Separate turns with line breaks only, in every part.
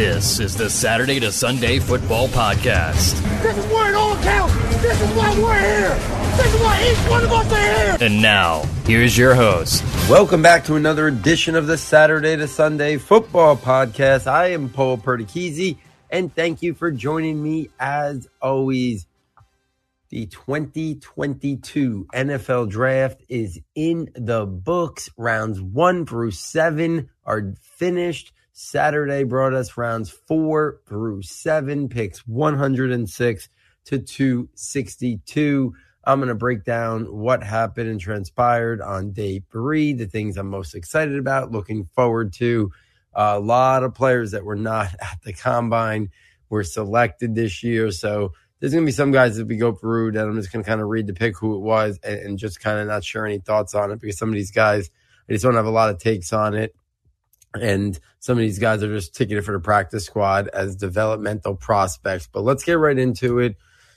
This is the Saturday to Sunday Football Podcast.
This is where it all counts. This is why we're here. This is why each one of us are here.
And now, here's your host.
Welcome back to another edition of the Saturday to Sunday Football Podcast. I am Paul Perticchese, and thank you for joining me as always. The 2022 NFL Draft is in the books. Rounds one through seven are finished. Saturday brought us rounds four through seven, picks 106 to 262. I'm going to break down what happened and transpired on day three, the things I'm most excited about, looking forward to. A lot of players that were not at the combine were selected this year. So there's going to be some guys that we go through that I'm just going to kind of read the pick who it was and, and just kind of not share any thoughts on it because some of these guys, I just don't have a lot of takes on it. And some of these guys are just ticketed for the practice squad as developmental prospects. But let's get right into it.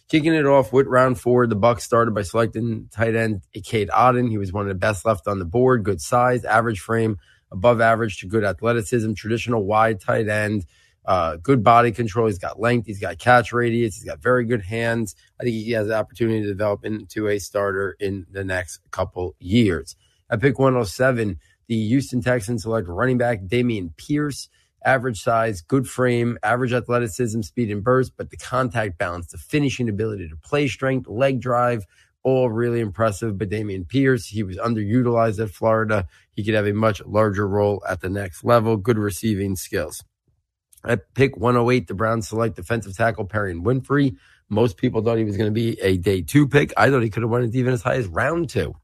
Kicking it off with round four, the Bucks started by selecting tight end Cade Otton. He was one of the best left on the board. Good size, average frame, above average to good athleticism, traditional wide tight end, uh, good body control. He's got length. He's got catch radius. He's got very good hands. I think he has the opportunity to develop into a starter in the next couple years. At pick 107, the Houston Texans select running back Dameon Pierce. Average size, good frame, average athleticism, speed, and burst, but the contact balance, the finishing ability to play strength, leg drive, all really impressive. But Dameon Pierce, he was underutilized at Florida. He could have a much larger role at the next level. Good receiving skills. At pick 108, the Browns select defensive tackle Perrion Winfrey. Most people thought he was going to be a day two pick. I thought he could have went even as high as round two.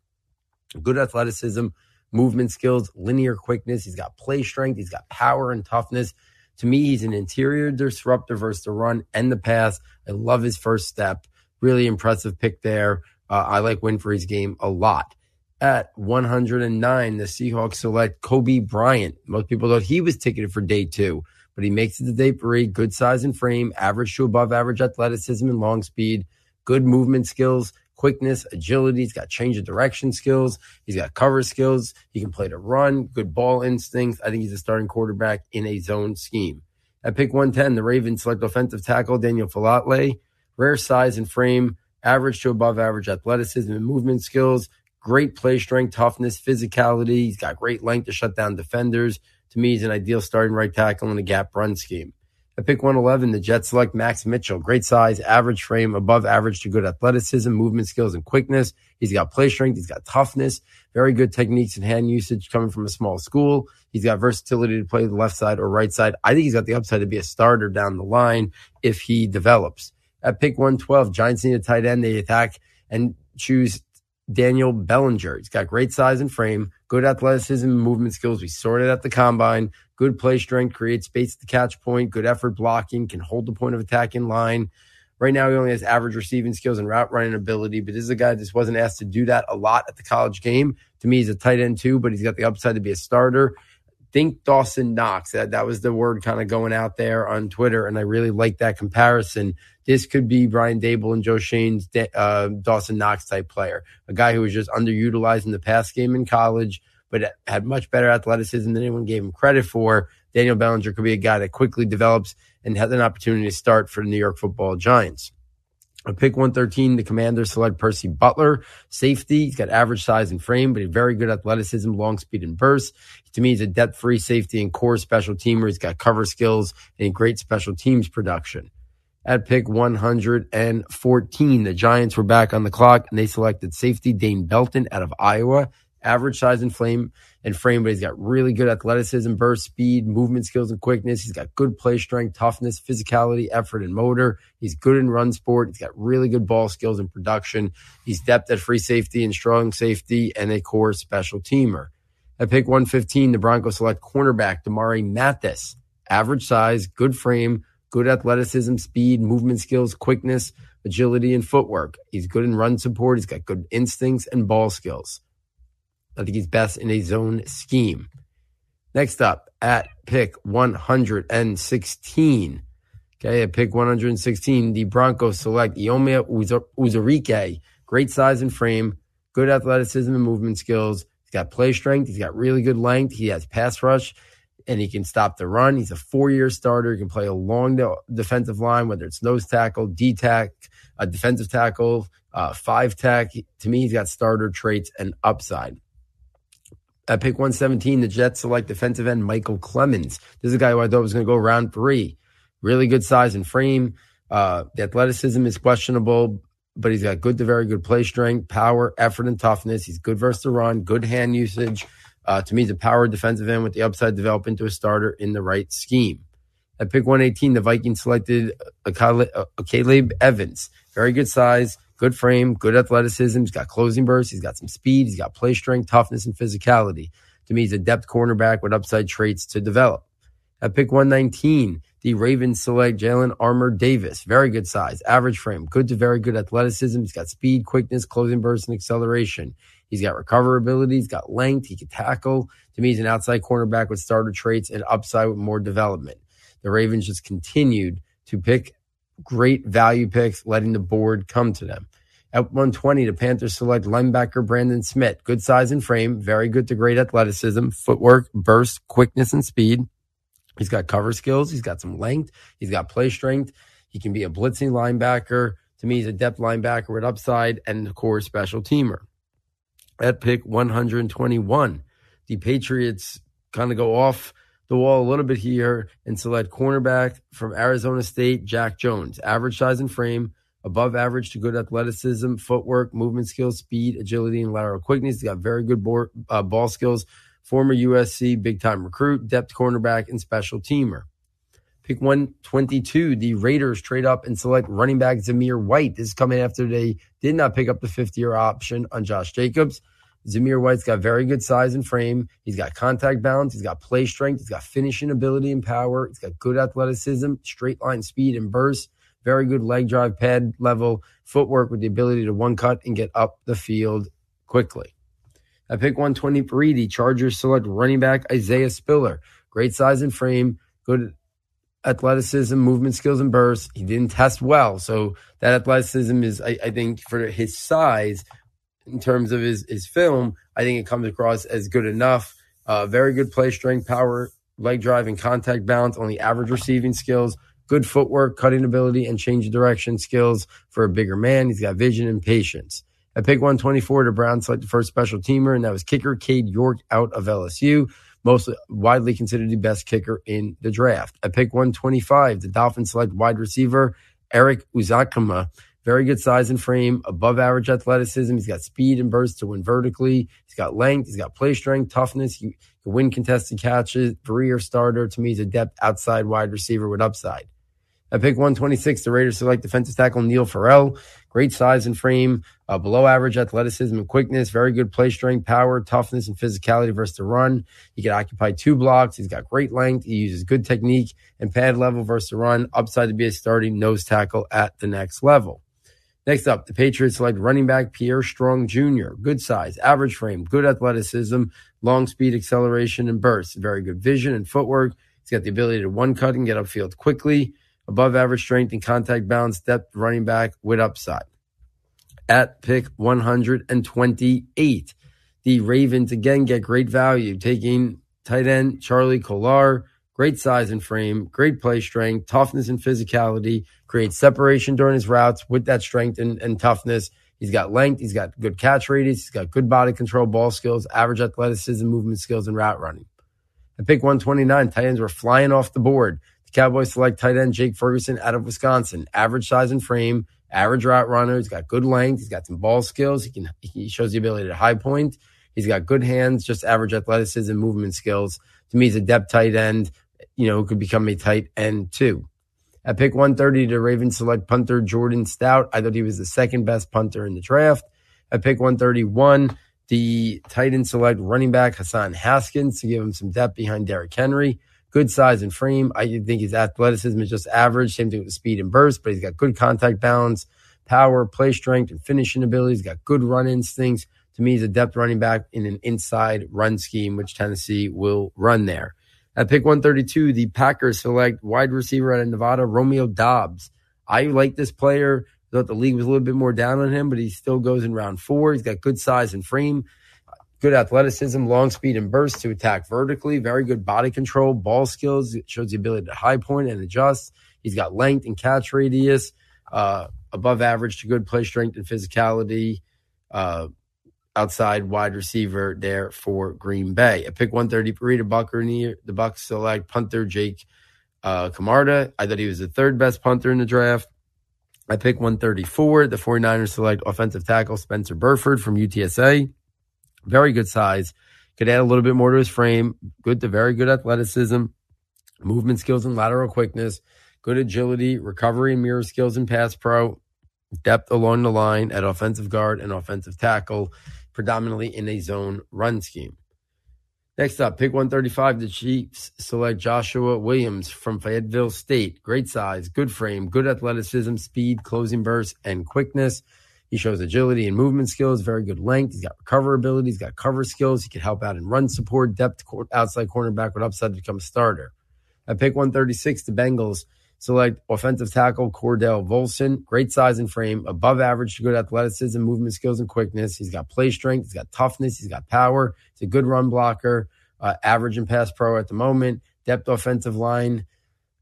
Good athleticism, movement skills, linear quickness. He's got play strength. He's got power and toughness. To me, he's an interior disruptor versus the run and the pass. I love his first step. Really impressive pick there. Uh, I like Winfrey's game a lot. At 109, the Seahawks select Coby Bryant. Most people thought he was ticketed for day two, but he makes it to day three. Good size and frame, average to above average athleticism and long speed, good movement skills, quickness, agility. He's got change of direction skills. He's got cover skills. He can play to run, good ball instincts. I think he's a starting quarterback in a zone scheme. At pick 110, the Ravens select offensive tackle Daniel Faalele. Rare size and frame, average to above average athleticism and movement skills, great play strength, toughness, physicality. He's got great length to shut down defenders. To me, he's an ideal starting right tackle in a gap run scheme. At pick 111, the Jets select Max Mitchell. Great size, average frame, above average to good athleticism, movement skills, and quickness. He's got play strength. He's got toughness, very good techniques and hand usage coming from a small school. He's got versatility to play the left side or right side. I think he's got the upside to be a starter down the line if he develops. At pick 112, Giants need a tight end. They attack and choose Daniel Bellinger. He's got great size and frame, good athleticism movement skills. We sorted at the combine, good play strength, creates space at the catch point, good effort blocking, can hold the point of attack in line. Right now, he only has average receiving skills and route running ability, but this is a guy that just wasn't asked to do that a lot at the college game. To me, he's a tight end too, but he's got the upside to be a starter. Think Dawson Knox. That, that was the word kind of going out there on Twitter, and I really like that comparison. This could be Brian Daboll and Joe Schoen's uh, Dawson Knox type player, a guy who was just underutilized in the pass game in college, but had much better athleticism than anyone gave him credit for. Daniel Bellinger could be a guy that quickly develops and has an opportunity to start for the New York football giants. At pick 113, the commanders select Percy Butler, safety. He's got average size and frame, but very good athleticism, long speed, and burst. To me, he's a depth free safety and core special teamer. He's got cover skills and great special teams production. At pick 114, the Giants were back on the clock and they selected safety Dane Belton out of Iowa. Average size and flame and frame, but he's got really good athleticism, burst speed, movement skills, and quickness. He's got good play strength, toughness, physicality, effort, and motor. He's good in run sport. He's got really good ball skills and production. He's depth at free safety and strong safety and a core special teamer. At pick 115, the Broncos select cornerback Damarri Mathis. Average size, good frame, good athleticism, speed, movement skills, quickness, agility, and footwork. He's good in run support. He's got good instincts and ball skills. I think he's best in a zone scheme. Next up at pick 116. Okay, at pick 116, the Broncos select Eyioma Uwazurike. Great size and frame, good athleticism and movement skills. He's got play strength. He's got really good length. He has pass rush and he can stop the run. He's a four year starter. He can play along the defensive line, whether it's nose tackle, D tack, a defensive tackle, uh, five tack. To me, he's got starter traits and upside. At pick 117, the Jets select defensive end Michael Clemons. This is a guy who I thought was going to go round three. Really good size and frame. Uh, the athleticism is questionable, but he's got good to very good play strength, power, effort, and toughness. He's good versus the run, good hand usage. Uh, to me, he's a power defensive end with the upside develop into a starter in the right scheme. At pick 118, the Vikings selected Caleb Evans. Very good size, good frame, good athleticism. He's got closing bursts. He's got some speed. He's got play strength, toughness, and physicality. To me, he's a depth cornerback with upside traits to develop. At pick 119, the Ravens select Jalyn Armour Davis. Very good size, average frame, good to very good athleticism. He's got speed, quickness, closing bursts, and acceleration. He's got recoverability. He's got length. He can tackle. To me, he's an outside cornerback with starter traits and upside with more development. The Ravens just continued to pick great value picks, letting the board come to them. At 120, the Panthers select linebacker Brandon Smith. Good size and frame, very good to great athleticism, footwork, burst, quickness, and speed. He's got cover skills. He's got some length. He's got play strength. He can be a blitzing linebacker. To me, he's a depth linebacker with upside and, of course, special teamer. At pick 121, the Patriots kind of go off the wall a little bit here and select cornerback from Arizona State, Jack Jones. Average size and frame, above average to good athleticism, footwork, movement skills, speed, agility, and lateral quickness. He's got very good board, uh, ball skills. Former USC big time recruit, depth cornerback, and special teamer. Pick 122, the Raiders trade up and select running back Zamir White. This is coming after they did not pick up the fifth year option on Josh Jacobs. Zamir White's got very good size and frame. He's got contact balance. He's got play strength. He's got finishing ability and power. He's got good athleticism, straight line speed and burst. Very good leg drive, pad level, footwork with the ability to one cut and get up the field quickly. At pick 123, the Chargers select running back Isaiah Spiller. Great size and frame, good athleticism, movement skills, and burst. He didn't test well. So that athleticism is, I, I think, for his size, in terms of his, his film, I think it comes across as good enough. Uh, very good play strength, power, leg drive, and contact balance. Only average receiving skills, good footwork, cutting ability, and change of direction skills for a bigger man. He's got vision and patience. At pick 124, the Browns selected first special teamer, and that was kicker Cade York out of LSU, most widely considered the best kicker in the draft. At pick 125, the Dolphins select wide receiver Erik Ezukanma very good size and frame, above average athleticism. He's got speed and burst to win vertically. He's got length. He's got play strength, toughness. He can win contested catches. Career starter. To me, he's a depth outside wide receiver with upside. At pick 126, the Raiders select defensive tackle Neil Farrell. Great size and frame, uh, below average athleticism and quickness, very good play strength, power, toughness, and physicality versus the run. He can occupy two blocks. He's got great length. He uses good technique and pad level versus the run. Upside to be a starting nose tackle at the next level. Next up, the Patriots select running back Pierre Strong Jr. Good size, average frame, good athleticism, long speed, acceleration, and burst. Very good vision and footwork. He's got the ability to one cut and get upfield quickly. Above average strength and contact balance, depth running back with upside. At pick 128, the Ravens again get great value, taking tight end Charlie Kolar great size and frame, great play strength, toughness and physicality, creates separation during his routes with that strength and, and toughness. He's got length, he's got good catch radius, he's got good body control, ball skills, average athleticism, movement skills, and route running. At pick 129, tight ends were flying off the board. The Cowboys select tight end Jake Ferguson out of Wisconsin. Average size and frame, average route runner. He's got good length. He's got some ball skills. He can he shows the ability to high point. He's got good hands, just average athleticism, movement skills. To me, he's a depth tight end you know, could become a tight end too. At pick 130, the Ravens select punter Jordan Stout. I thought he was the second best punter in the draft. At pick 131, the Titans select running back Hassan Haskins to give him some depth behind Derrick Henry. Good size and frame. I think his athleticism is just average. Same thing with speed and burst, but he's got good contact balance, power, play strength, and finishing ability. He's got good run instincts. To me, he's a depth running back in an inside run scheme, which Tennessee will run there. At pick 132, the Packers select wide receiver out of Nevada, Romeo Doubs. I like this player. Thought the league was a little bit more down on him, but he still goes in round four. He's got good size and frame. good athleticism, long speed, and burst to attack vertically. Very good body control, ball skills. Shows the ability to high point and adjust. He's got length and catch radius, uh, above average to good play strength and physicality. Uh, outside wide receiver there for Green Bay. At pick 133, the Buccaneer, the Bucks select punter Jake uh, Camarda. I thought he was the third best punter in the draft. I pick 134. The 49ers select offensive tackle Spencer Burford from UTSA. Very good size. Could add a little bit more to his frame. Good to very good athleticism, movement skills and lateral quickness, good agility, recovery and mirror skills in pass pro, depth along the line at offensive guard and offensive tackle, predominantly in a zone run scheme. Next up, pick 135, the Chiefs select Joshua Williams from Fayetteville State. Great size, good frame, good athleticism, speed, closing burst, and quickness. He shows agility and movement skills, very good length. He's got recoverability, he's got cover skills. He can help out in run support, depth, outside cornerback with upside to become a starter. At pick 136, the Bengals select offensive tackle Cordell Volson. Great size and frame, above average to good athleticism, movement skills, and quickness. He's got play strength, he's got toughness, he's got power. He's a good run blocker, uh, average and pass pro at the moment. Depth offensive line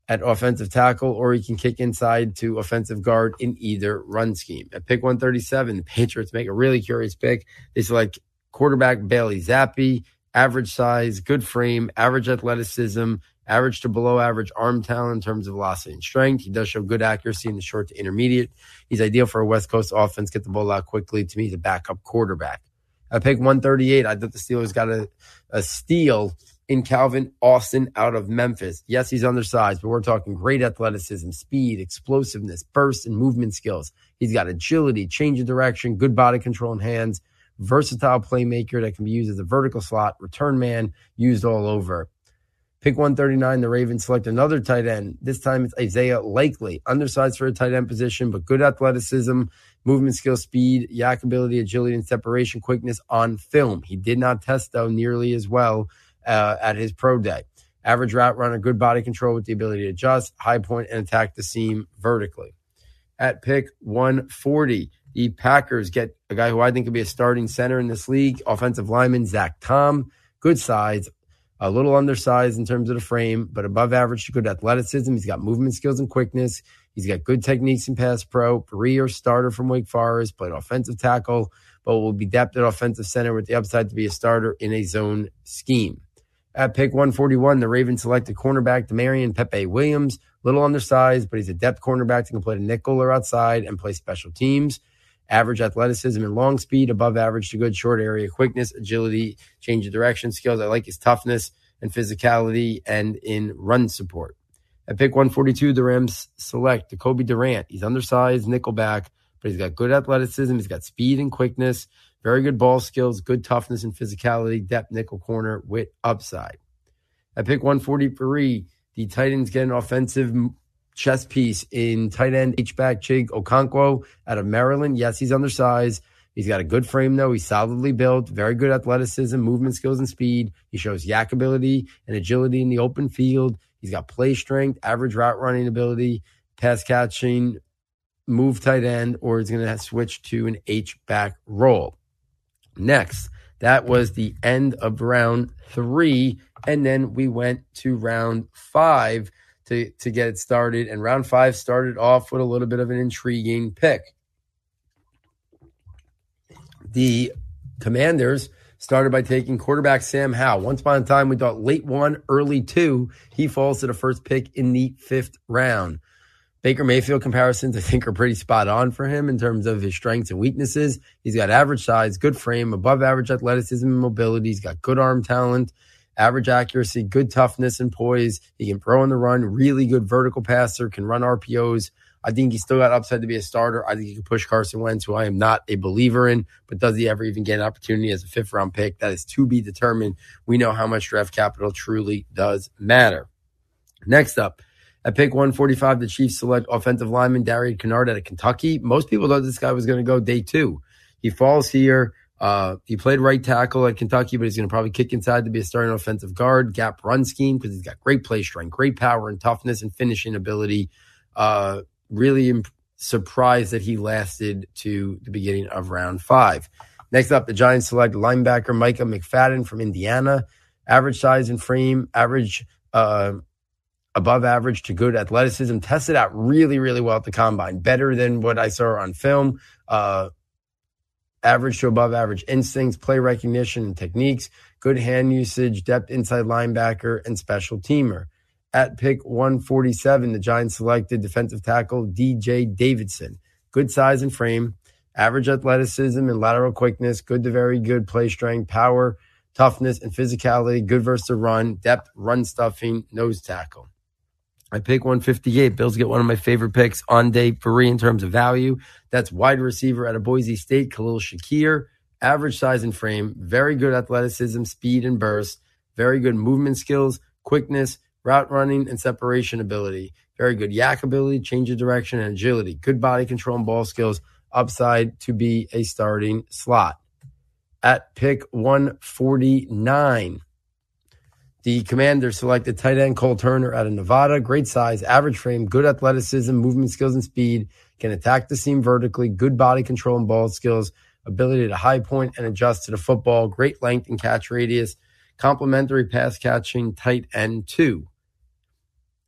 at offensive tackle, or he can kick inside to offensive guard in either run scheme. At pick 137, the Patriots make a really curious pick. They select quarterback Bailey Zappe, average size, good frame, average athleticism, average to below average arm talent in terms of velocity and strength. He does show good accuracy in the short to intermediate. He's ideal for a West Coast offense, get the ball out quickly. To me, he's a backup quarterback. I pick 138. I thought the Steelers got a, a steal in Calvin Austin out of Memphis. Yes, he's undersized, but we're talking great athleticism, speed, explosiveness, burst, and movement skills. He's got agility, change of direction, good body control and hands, versatile playmaker that can be used as a vertical slot, return man, used all over. Pick 139, the Ravens select another tight end. This time it's Isaiah Likely, undersized for a tight end position, but good athleticism, movement skill, speed, YAC ability, agility, and separation quickness on film. He did not test, though, nearly as well uh, at his pro day. Average route runner, good body control with the ability to adjust, high point, and attack the seam vertically. At pick 140, the Packers get a guy who I think could be a starting center in this league, offensive lineman Zach Tom. Good size, a little undersized in terms of the frame, but above average to good athleticism. He's got movement skills and quickness. He's got good techniques in pass pro. Three-year starter from Wake Forest, played offensive tackle, but will be depth at offensive center with the upside to be a starter in a zone scheme. At pick 141, the Ravens selected cornerback Damarion Pepe Williams. Little undersized, but he's a depth cornerback that can play the nickel or outside and play special teams. Average athleticism and long speed, above average to good short area quickness, agility, change of direction skills. I like his toughness and physicality and in run support. At pick 142, the Rams select the Cobie Durant. He's undersized, nickelback, but he's got good athleticism. He's got speed and quickness. Very good ball skills, good toughness and physicality, depth nickel corner with upside. At pick 143, the Titans get an offensive chess piece in tight end H-back Chig Okonkwo out of Maryland. Yes, he's undersized. He's got a good frame, though. He's solidly built, very good athleticism, movement skills, and speed. He shows YAC ability and agility in the open field. He's got play strength, average route running ability, pass catching, move tight end, or he's going to switch to an H back role. Next, that was the end of round three. And then we went to round five to, to get it started. And round five started off with a little bit of an intriguing pick. The Commanders started by taking quarterback Sam Howell. Once upon a time, we thought late one, early two. He falls to the first pick in the fifth round. Baker Mayfield comparisons, I think, are pretty spot on for him in terms of his strengths and weaknesses. He's got average size, good frame, above average athleticism and mobility. He's got good arm talent, average accuracy, good toughness and poise. He can throw on the run, really good vertical passer, can run RPOs. I think he's still got upside to be a starter. I think he can push Carson Wentz, who I am not a believer in, but does he ever even get an opportunity as a fifth round pick? That is to be determined. We know how much draft capital truly does matter. Next up, at pick 145, the Chiefs select offensive lineman Darian Kinnard out of Kentucky. Most people thought this guy was going to go day two. He falls here. Uh, he played right tackle at Kentucky, but he's going to probably kick inside to be a starting offensive guard, gap run scheme because he's got great play strength, great power and toughness and finishing ability. Uh, really imp- surprised that he lasted to the beginning of round five. Next up, the Giants select linebacker Micah McFadden from Indiana. Average size and frame, average uh, above average to good athleticism. Tested out really, really well at the combine. Better than what I saw on film. Uh, average to above average instincts, play recognition and techniques, good hand usage, depth inside linebacker, and special teamer. At pick 147, the Giants selected defensive tackle DJ Davidson. Good size and frame, average athleticism and lateral quickness, good to very good play strength, power, toughness, and physicality, good versus the run, depth, run stuffing, nose tackle. I pick 158. Bills get one of my favorite picks on day three in terms of value. That's wide receiver out of Boise State, Khalil Shakir. Average size and frame, very good athleticism, speed and burst, very good movement skills, quickness, route running, and separation ability. Very good YAC ability, change of direction, and agility. Good body control and ball skills. Upside to be a starting slot. At pick 149, the commander selected tight end Cole Turner out of Nevada. Great size, average frame, good athleticism, movement skills, and speed. Can attack the seam vertically, good body control and ball skills, ability to high point and adjust to the football, great length and catch radius, complementary pass catching, tight end two.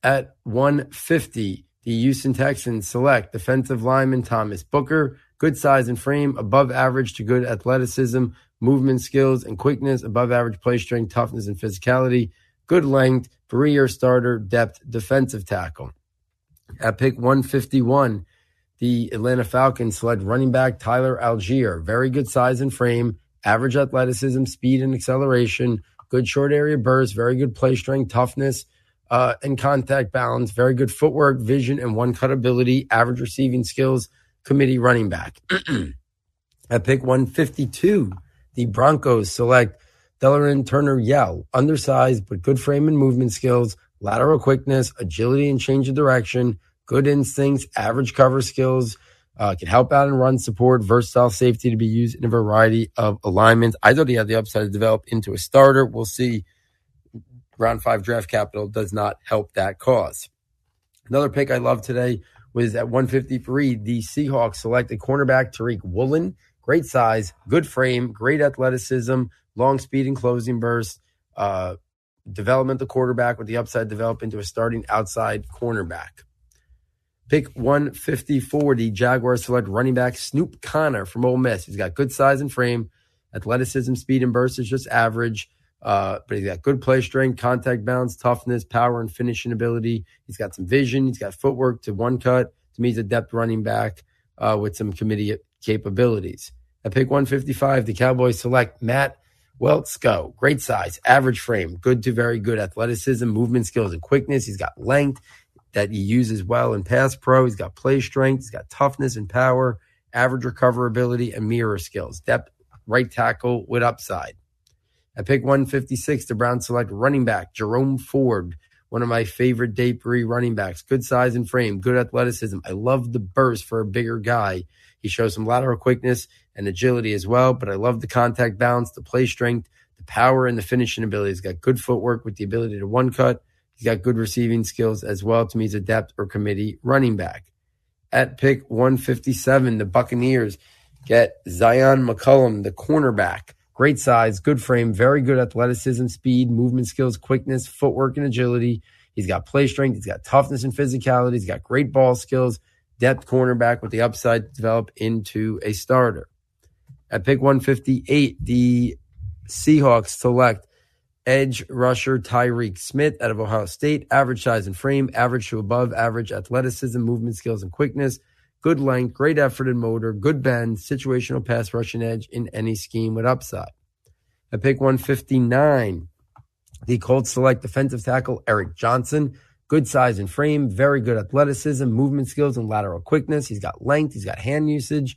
At 150, the Houston Texans select defensive lineman Thomas Booker, good size and frame, above average to good athleticism, movement skills and quickness, above average play strength, toughness, and physicality, good length, three year starter, depth, defensive tackle. At pick 151, the Atlanta Falcons select running back Tyler Allgeier. very good size and frame, average athleticism, speed, and acceleration, good short area burst, very good play strength, toughness, uh, and contact balance, very good footwork, vision, and one cut ability, average receiving skills, committee running back. At pick 152, the Broncos select Delarrin Turner Yell, undersized but good frame and movement skills, lateral quickness, agility and change of direction, good instincts, average cover skills, uh, can help out and run support, versatile safety to be used in a variety of alignments. I thought he had the upside to develop into a starter. We'll see. Round five draft capital does not help that cause. Another pick I love today was at 153. The Seahawks selected cornerback Tariq Woolen great size, good frame, great athleticism, long speed and closing burst, uh, developmental quarterback with the upside develop into a starting outside cornerback. Pick 154, the Jaguars select running back Snoop Conner from Ole Miss. He's got good size and frame, athleticism, speed, and burst is just average. Uh, but he's got good play strength, contact balance, toughness, power, and finishing ability. He's got some vision. He's got footwork to one cut. To me, he's a depth running back uh, with some committee capabilities. At pick 155, the Cowboys select Matt Waletzko. Great size, average frame, good to very good athleticism, movement skills, and quickness. He's got length that he uses well in pass pro. He's got play strength. He's got toughness and power, average recoverability, and mirror skills. Depth, right tackle with upside. At pick 156, the Browns select running back Jerome Ford, one of my favorite day three running backs. Good size and frame, good athleticism. I love the burst for a bigger guy. He shows some lateral quickness and agility as well, but I love the contact balance, the play strength, the power, and the finishing ability. He's got good footwork with the ability to one cut. He's got good receiving skills as well. To me, he's a depth or committee running back. At pick 157, the Buccaneers get Zyon McCollum, the cornerback. Great size, good frame, very good athleticism, speed, movement skills, quickness, footwork, and agility. He's got play strength. He's got toughness and physicality. He's got great ball skills depth cornerback with the upside to develop into a starter. At pick 158, the Seahawks select edge rusher Tyreke Smith out of Ohio State. Average size and frame, average to above average athleticism, movement skills, and quickness. Good length, great effort and motor, good bend, situational pass rushing edge in any scheme with upside. At pick 159, the Colts select defensive tackle Eric Johnson Good size and frame, very good athleticism, movement skills, and lateral quickness. He's got length, he's got hand usage,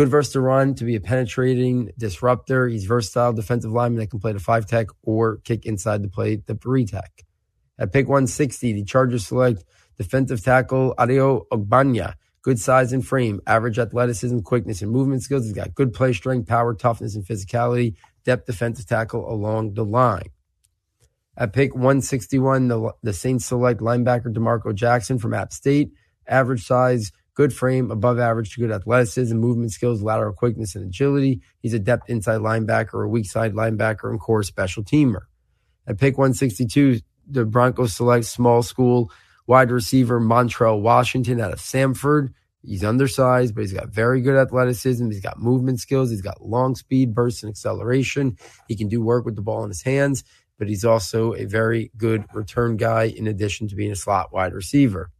good versus to run to be a penetrating disruptor. He's versatile defensive lineman that can play the five tech or kick inside to play the three tech. At pick 160, the Chargers select defensive tackle Otito Ogbonnia. Good size and frame, average athleticism, quickness, and movement skills. He's got good play strength, power, toughness, and physicality. Depth defensive tackle along the line. At pick 161, the, the Saints select linebacker DeMarco Jackson from App State. Average size, good frame, above average to good athleticism, movement skills, lateral quickness, and agility. He's a depth inside linebacker, a weak side linebacker, and core special teamer. At pick 162, the Broncos select small school wide receiver Montrell Washington out of Samford. He's undersized, but he's got very good athleticism. He's got movement skills. He's got long speed, bursts, and acceleration. He can do work with the ball in his hands, but he's also a very good return guy in addition to being a slot wide receiver.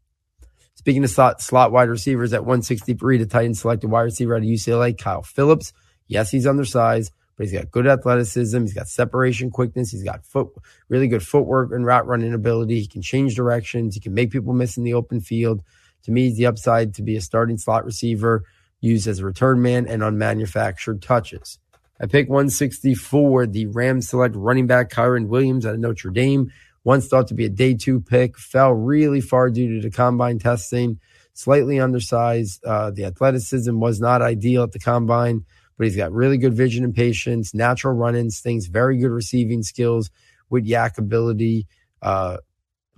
Speaking of slot, slot wide receivers at 163, the Titans selected wide receiver out of UCLA, Kyle Philips. Yes, he's undersized, but he's got good athleticism. He's got separation quickness. He's got foot, really good footwork and route running ability. He can change directions. He can make people miss in the open field. To me, he's the upside to be a starting slot receiver used as a return man and on manufactured touches. I pick 164, the Rams select running back Kyren Williams out of Notre Dame once thought to be a day two pick, fell really far due to the combine testing, slightly undersized. Uh, the athleticism was not ideal at the combine, but he's got really good vision and patience, natural run instincts, very good receiving skills with YAC ability, uh,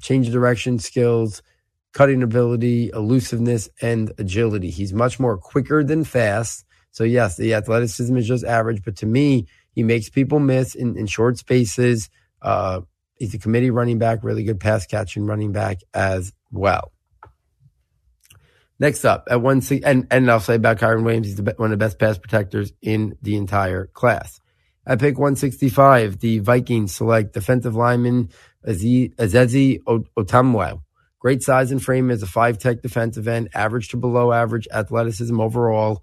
change of direction skills, cutting ability, elusiveness, and agility. He's much more quicker than fast. So, yes, the athleticism is just average, but to me, he makes people miss in, in short spaces. Uh, He's a committee running back, really good pass catching running back as well. Next up at one and and I'll say about Kyren Williams, he's one of the best pass protectors in the entire class. At pick 165, the Vikings select defensive lineman Esezi Otomewo. Great size and frame as a five tech defensive end, average to below average athleticism overall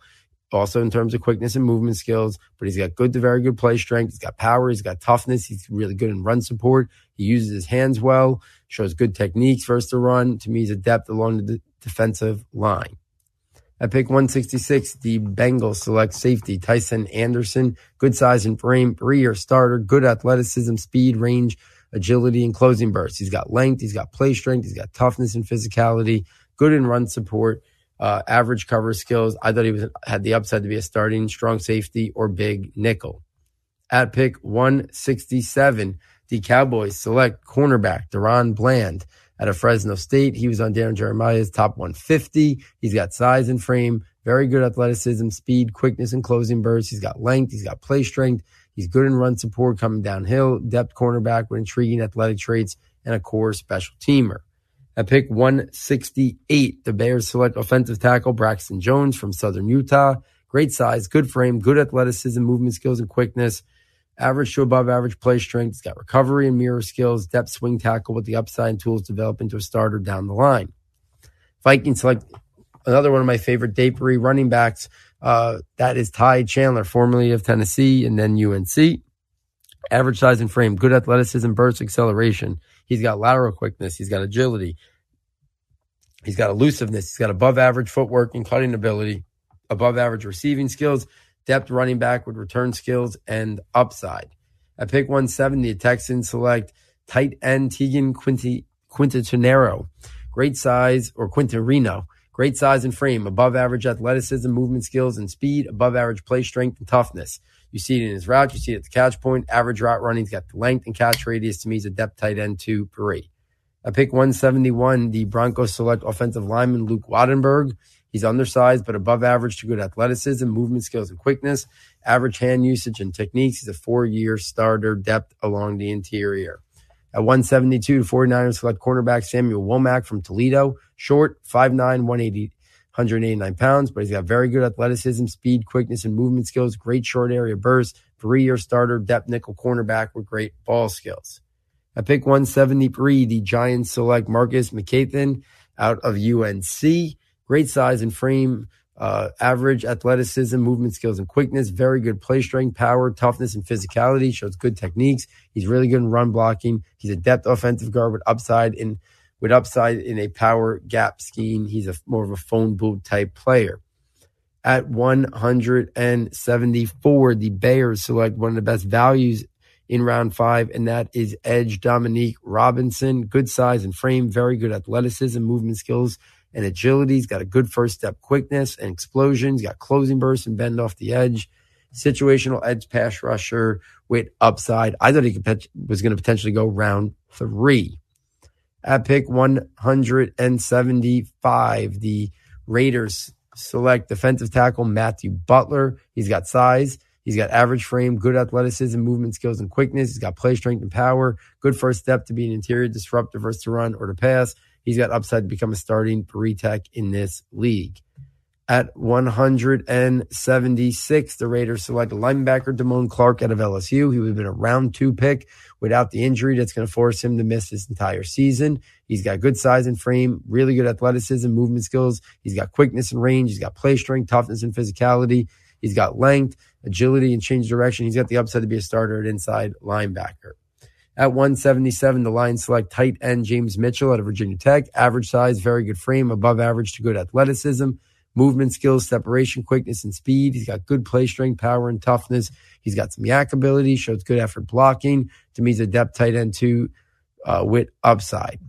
also in terms of quickness and movement skills, but he's got good to very good play strength. He's got power. He's got toughness. He's really good in run support. He uses his hands well, shows good techniques first to run. To me, he's adept along the defensive line. At pick 166, the Bengals select safety Tycen Anderson. Good size and frame, three-year starter, good athleticism, speed, range, agility, and closing bursts. He's got length, he's got play strength, he's got toughness and physicality, good in run support uh, average cover skills. I thought he was had the upside to be a starting strong safety or big nickel. At pick 167, the Cowboys select cornerback DaRon Bland out of Fresno State. He was on Daniel Jeremiah's top 150. He's got size and frame, very good athleticism, speed, quickness, and closing bursts. He's got length. He's got play strength. He's good in run support coming downhill, depth cornerback with intriguing athletic traits, and a core special teamer. At pick 168, the Bears select offensive tackle Braxton Jones from Southern Utah. Great size, good frame, good athleticism, movement skills, and quickness. Average to above average play strength. He's got recovery and mirror skills, depth swing tackle with the upside and tools to develop into a starter down the line. Vikings select another one of my favorite Dapery running backs. Uh, that is Ty Chandler, formerly of Tennessee and then UNC. Average size and frame, good athleticism, burst, acceleration. He's got lateral quickness. He's got agility. He's got elusiveness. He's got above average footwork and cutting ability, above average receiving skills, depth running back with return skills, and upside. At pick 170, the Texans select tight end Teagan Quinty, Quintanero. Great size, or Quinterino. Great size and frame, above average athleticism, movement skills, and speed, above average play strength and toughness. You see it in his route. You see it at the catch point. Average route running. He's got the length and catch radius. To me, he's a depth tight end two three. I pick 171, the Broncos select offensive lineman Luke Wattenberg. He's undersized, but above average to good athleticism, movement skills, and quickness. Average hand usage and techniques. He's a four year starter depth along the interior. At 172, the 49ers select cornerback Samuel Womack from Toledo. Short, 5'9, 180, 189 pounds, but he's got very good athleticism, speed, quickness, and movement skills, great short area burst, three year starter, depth nickel cornerback with great ball skills. At pick 173, the Giants select Marcus McKethan out of UNC. Great size and frame, uh, average athleticism, movement skills, and quickness. Very good play strength, power, toughness, and physicality. Shows good techniques. He's really good in run blocking. He's a depth offensive guard with upside in with upside in a power gap scheme. He's a more of a phone booth type player. At 174, the Bears select one of the best values in round five, and that is Edge Dominique Robinson. Good size and frame, very good athleticism, movement skills, and agility. He's got a good first step quickness and explosion. He's got closing bursts and bend off the edge. Situational edge pass rusher with upside. I thought he could, was going to potentially go round three. At pick 175, the Raiders select defensive tackle Matthew Butler. He's got size. He's got average frame, good athleticism, movement skills, and quickness. He's got play strength and power. Good first step to be an interior disruptor versus to run or to pass. He's got upside to become a starting three tech in this league. At 176, the Raiders select linebacker Damone Clark out of LSU. He would have been a round two pick without the injury that's going to force him to miss his entire season. He's got good size and frame, really good athleticism, movement skills. He's got quickness and range. He's got play strength, toughness, and physicality. He's got length, agility, and change direction. He's got the upside to be a starter at inside linebacker. At 177, the Lions select tight end James Mitchell out of Virginia Tech. Average size, very good frame, above average to good athleticism movement skills, separation, quickness, and speed. He's got good play strength, power, and toughness. He's got some YAC ability, shows good effort blocking. To me, he's a depth tight end too, uh, with upside.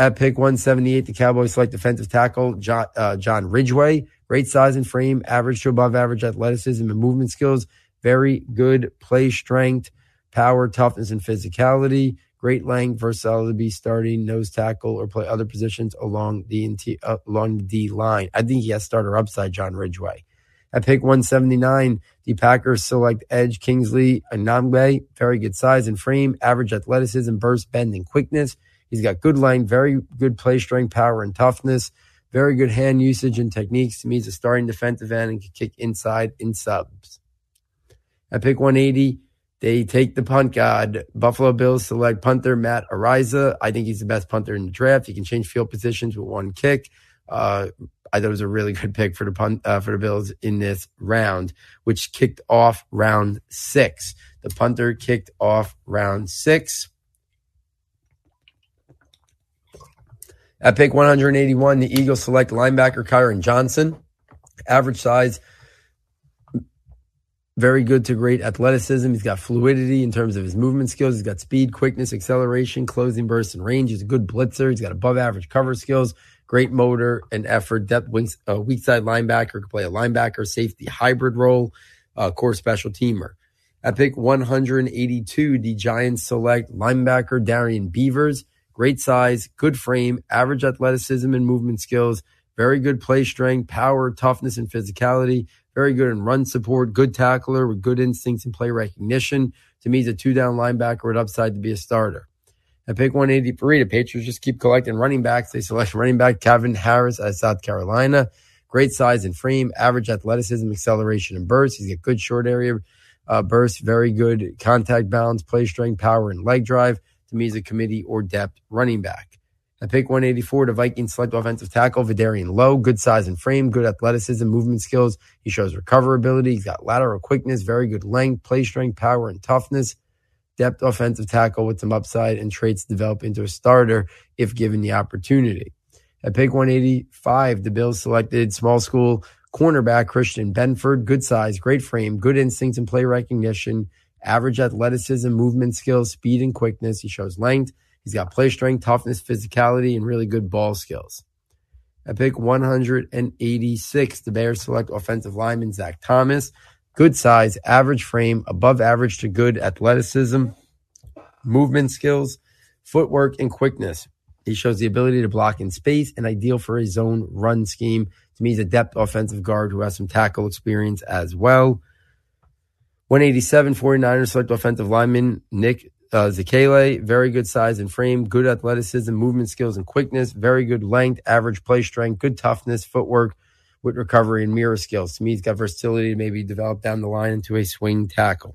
At pick 178, the Cowboys select defensive tackle John, uh, John Ridgeway. Great size and frame, average to above average athleticism and movement skills. Very good play strength, power, toughness, and physicality great length, versatility to be starting nose tackle or play other positions along the uh, along the line. I think he has starter upside, John Ridgeway. At pick 179, the Packers select edge Kingsley Enagbare. Very good size and frame, average athleticism, burst, bend, and quickness. He's got good length, very good play strength, power, and toughness. Very good hand usage and techniques. To me, he's a starting defensive end and can kick inside in subs. At pick 180, they take the punt god. Buffalo Bills select punter Matt Araiza. I think he's the best punter in the draft. He can change field positions with one kick. Uh, I thought it was a really good pick for the punt uh, for the Bills in this round, which kicked off round six. The punter kicked off round six. At pick 181, the Eagles select linebacker Kyron Johnson. Average size very good to great athleticism. He's got fluidity in terms of his movement skills. He's got speed, quickness, acceleration, closing burst, and range. He's a good blitzer. He's got above average cover skills, great motor and effort, depth, wings, uh, weak side linebacker, could play a linebacker, safety, hybrid role, uh, core special teamer. At pick 182, the Giants select linebacker Darrian Beavers. Great size, good frame, average athleticism and movement skills, very good play strength, power, toughness, and physicality very good in run support, good tackler with good instincts and play recognition. To me, he's a two down linebacker with upside to be a starter. At pick 183, the Patriots just keep collecting running backs. They select running back Kevin Harris at South Carolina. Great size and frame, average athleticism, acceleration, and burst. He's got good short area uh, burst, very good contact balance, play strength, power, and leg drive. To me, he's a committee or depth running back. At pick 184, the Vikings select offensive tackle Vederian Lowe. Good size and frame, good athleticism, movement skills. He shows recoverability. He's got lateral quickness, very good length, play strength, power, and toughness. Depth offensive tackle with some upside and traits develop into a starter if given the opportunity. At pick 185, the Bills selected small school cornerback Christian Benford. Good size, great frame, good instincts and play recognition, average athleticism, movement skills, speed, and quickness. He shows length He's got play strength, toughness, physicality, and really good ball skills. At pick 186, the Bears select offensive lineman Zach Thomas. Good size, average frame, above average to good athleticism, movement skills, footwork, and quickness. He shows the ability to block in space and ideal for a zone run scheme. To me, he's a depth offensive guard who has some tackle experience as well. 187 49ers select offensive lineman Nick uh, very good size and frame, good athleticism, movement skills, and quickness. Very good length, average play strength, good toughness, footwork with recovery and mirror skills. To me, he's got versatility to maybe develop down the line into a swing tackle.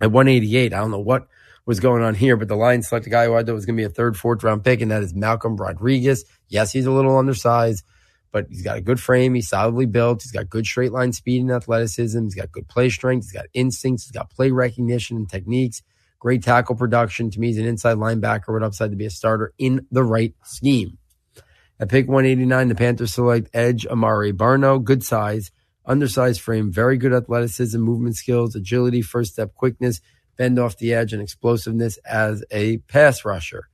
At 188, I don't know what was going on here, but the Lions select a guy who I thought was going to be a third, fourth round pick, and that is Malcolm Rodriguez. Yes, he's a little undersized, but he's got a good frame. He's solidly built. He's got good straight line speed and athleticism. He's got good play strength. He's got instincts. He's got play recognition and techniques. Great tackle production. To me, he's an inside linebacker with upside to be a starter in the right scheme. At pick 189, the Panthers select edge Amari Barno. Good size, undersized frame, very good athleticism, movement skills, agility, first step quickness, bend off the edge, and explosiveness as a pass rusher.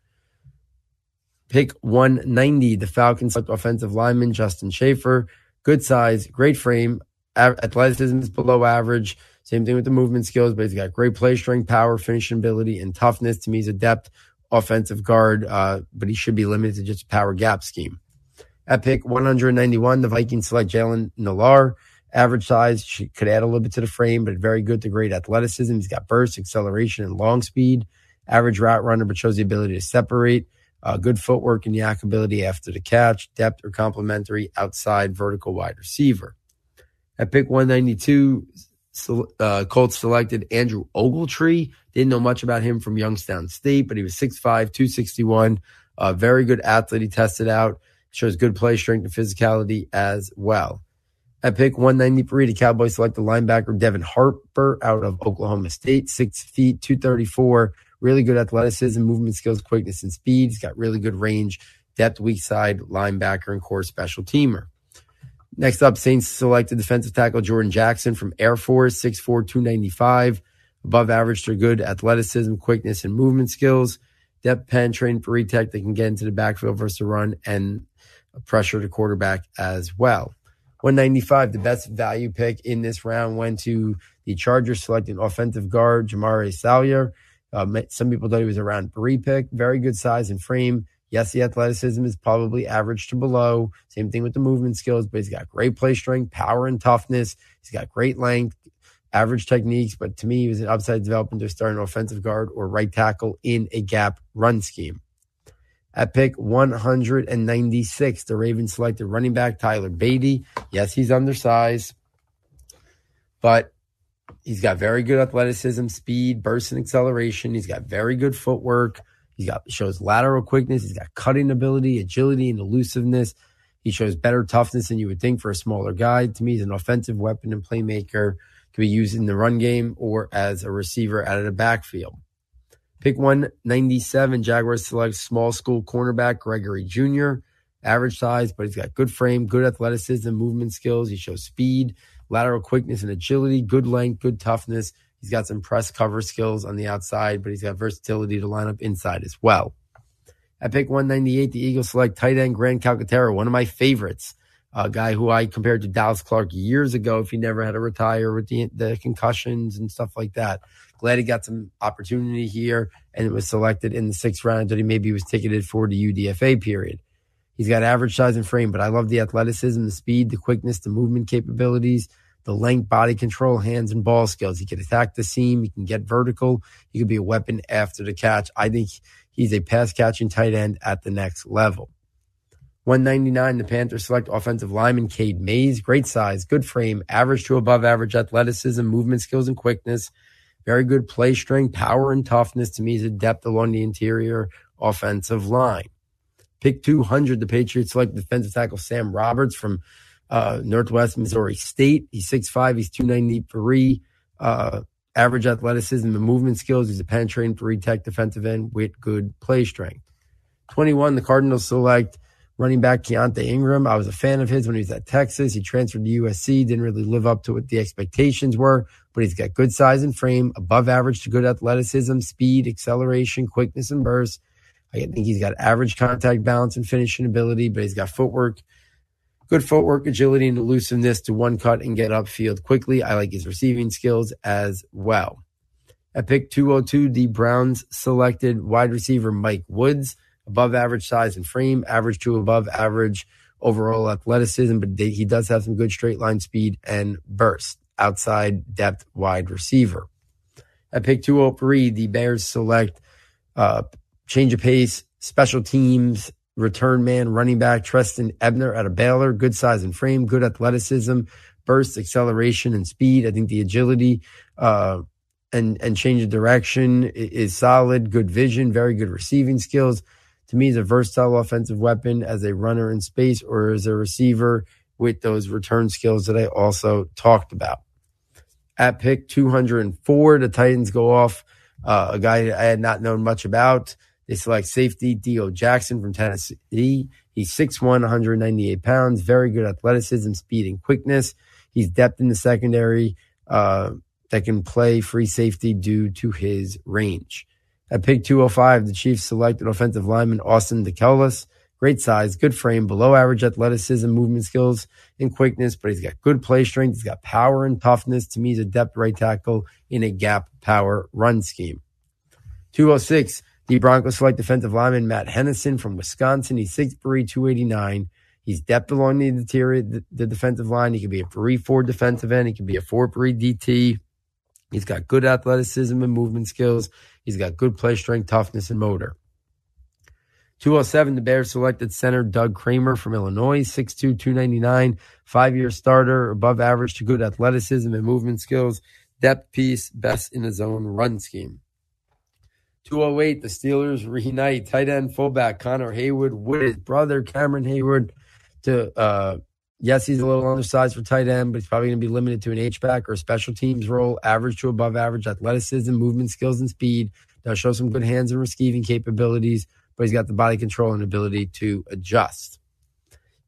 Pick 190, the Falcons offensive lineman Justin Shaffer. Good size, great frame, athleticism is below average, same thing with the movement skills, but he's got great play strength, power, finishing ability, and toughness. To me, he's a depth offensive guard, uh, but he should be limited to just power gap scheme. At pick 191, the Vikings select Jalen Nailor. Average size, she could add a little bit to the frame, but very good to great athleticism. He's got burst, acceleration, and long speed. Average route runner, but shows the ability to separate. Uh, good footwork and yak ability after the catch. Depth or complementary outside vertical wide receiver. At pick 192, uh, Colts selected Andrew Ogletree. Didn't know much about him from Youngstown State, but he was 6'5, 261. Uh, very good athlete. He tested out. Shows good play strength and physicality as well. At pick 193, the Cowboys select the linebacker Devin Harper out of Oklahoma State, six feet, 234. Really good athleticism, movement skills, quickness, and speed. He's got really good range, depth, weak side, linebacker, and core special teamer. Next up, Saints selected defensive tackle Jordan Jackson from Air Force, 6'4, 295. Above average to good athleticism, quickness, and movement skills. Depth penetrating for retech that can get into the backfield versus the run and pressure to quarterback as well. 195, the best value pick in this round went to the Chargers selecting offensive guard Jamaree Salyer. Uh, some people thought he was around three pick. Very good size and frame. Yes, the athleticism is probably average to below. Same thing with the movement skills, but he's got great play strength, power, and toughness. He's got great length, average techniques. But to me, he was an upside development to start an offensive guard or right tackle in a gap run scheme. At pick 196, the Ravens selected running back Tyler Badie. Yes, he's undersized, but he's got very good athleticism, speed, burst, and acceleration. He's got very good footwork. He's got shows lateral quickness. He's got cutting ability, agility, and elusiveness. He shows better toughness than you would think for a smaller guy. To me, he's an offensive weapon and playmaker. Can be used in the run game or as a receiver out of the backfield. Pick 197, Jaguars select small school cornerback Gregory Junior Average size, but he's got good frame, good athleticism, movement skills. He shows speed, lateral quickness, and agility, good length, good toughness. He's got some press cover skills on the outside, but he's got versatility to line up inside as well. At pick 198, the Eagles select tight end Grant Calcaterra, one of my favorites. A guy who I compared to Dallas Clark years ago if he never had to retire with the, the concussions and stuff like that. Glad he got some opportunity here and it was selected in the sixth round that he maybe was ticketed for the UDFA period. He's got average size and frame, but I love the athleticism, the speed, the quickness, the movement capabilities, the length, body control, hands, and ball skills. He can attack the seam. He can get vertical. He could be a weapon after the catch. I think he's a pass catching tight end at the next level. 199, the Panthers select offensive lineman Cade Mays. Great size, good frame, average to above average athleticism, movement skills, and quickness. Very good play strength, power, and toughness. To me, is a depth along the interior offensive line. Pick 200, the Patriots select defensive tackle Sam Roberts from uh, Northwest Missouri State. He's 6'5, he's 293. Uh, average athleticism and movement skills. He's a penetrating three tech defensive end with good play strength. 21, the Cardinals select running back Keaontay Ingram. I was a fan of his when he was at Texas. He transferred to USC, didn't really live up to what the expectations were, but he's got good size and frame, above average to good athleticism, speed, acceleration, quickness, and burst. I think he's got average contact balance and finishing ability, but he's got footwork, good footwork, agility, and elusiveness to one cut and get upfield quickly. I like his receiving skills as well. At pick 202, the Browns selected wide receiver Mike Woods above average size and frame, average to above average overall athleticism, but he does have some good straight line speed and burst. Outside depth wide receiver. At pick 203, the Bears select uh, change of pace, special teams, return man, running back, Trestan Ebner out of Baylor. Good size and frame, good athleticism, burst, acceleration, and speed. I think the agility uh, and and change of direction is solid. Good vision, very good receiving skills to me, he's a versatile offensive weapon as a runner in space or as a receiver with those return skills that I also talked about. At pick 204, the Titans go off uh, a guy I had not known much about. They select safety Theo Jackson from Tennessee. He's 6'1, 198 pounds, very good athleticism, speed, and quickness. He's depth in the secondary uh, that can play free safety due to his range. At pick 205, the Chiefs selected offensive lineman Austin Deculus. Great size, good frame, below average athleticism, movement skills, and quickness, but he's got good play strength. He's got power and toughness. To me, he's a depth right tackle in a gap power run scheme. 206, the Broncos select defensive lineman Matt Henningsen from Wisconsin. He's 6'3, 289. He's depth along the interior, the, the defensive line. He can be a 3 4 defensive end. He can be a 4 3 DT. He's got good athleticism and movement skills. He's got good play strength, toughness, and motor. 207, the Bears selected center Doug Kramer from Illinois, 6'2, 299, five year starter, above average to good athleticism and movement skills, depth piece, best in his own run scheme. 208, the Steelers reunite tight end fullback Connor Heyward with his brother Cameron Heyward to uh, yes, he's a little undersized for tight end, but he's probably going to be limited to an H-back or special teams role, average to above average athleticism, movement skills, and speed. Does show some good hands and receiving capabilities, but he's got the body control and ability to adjust.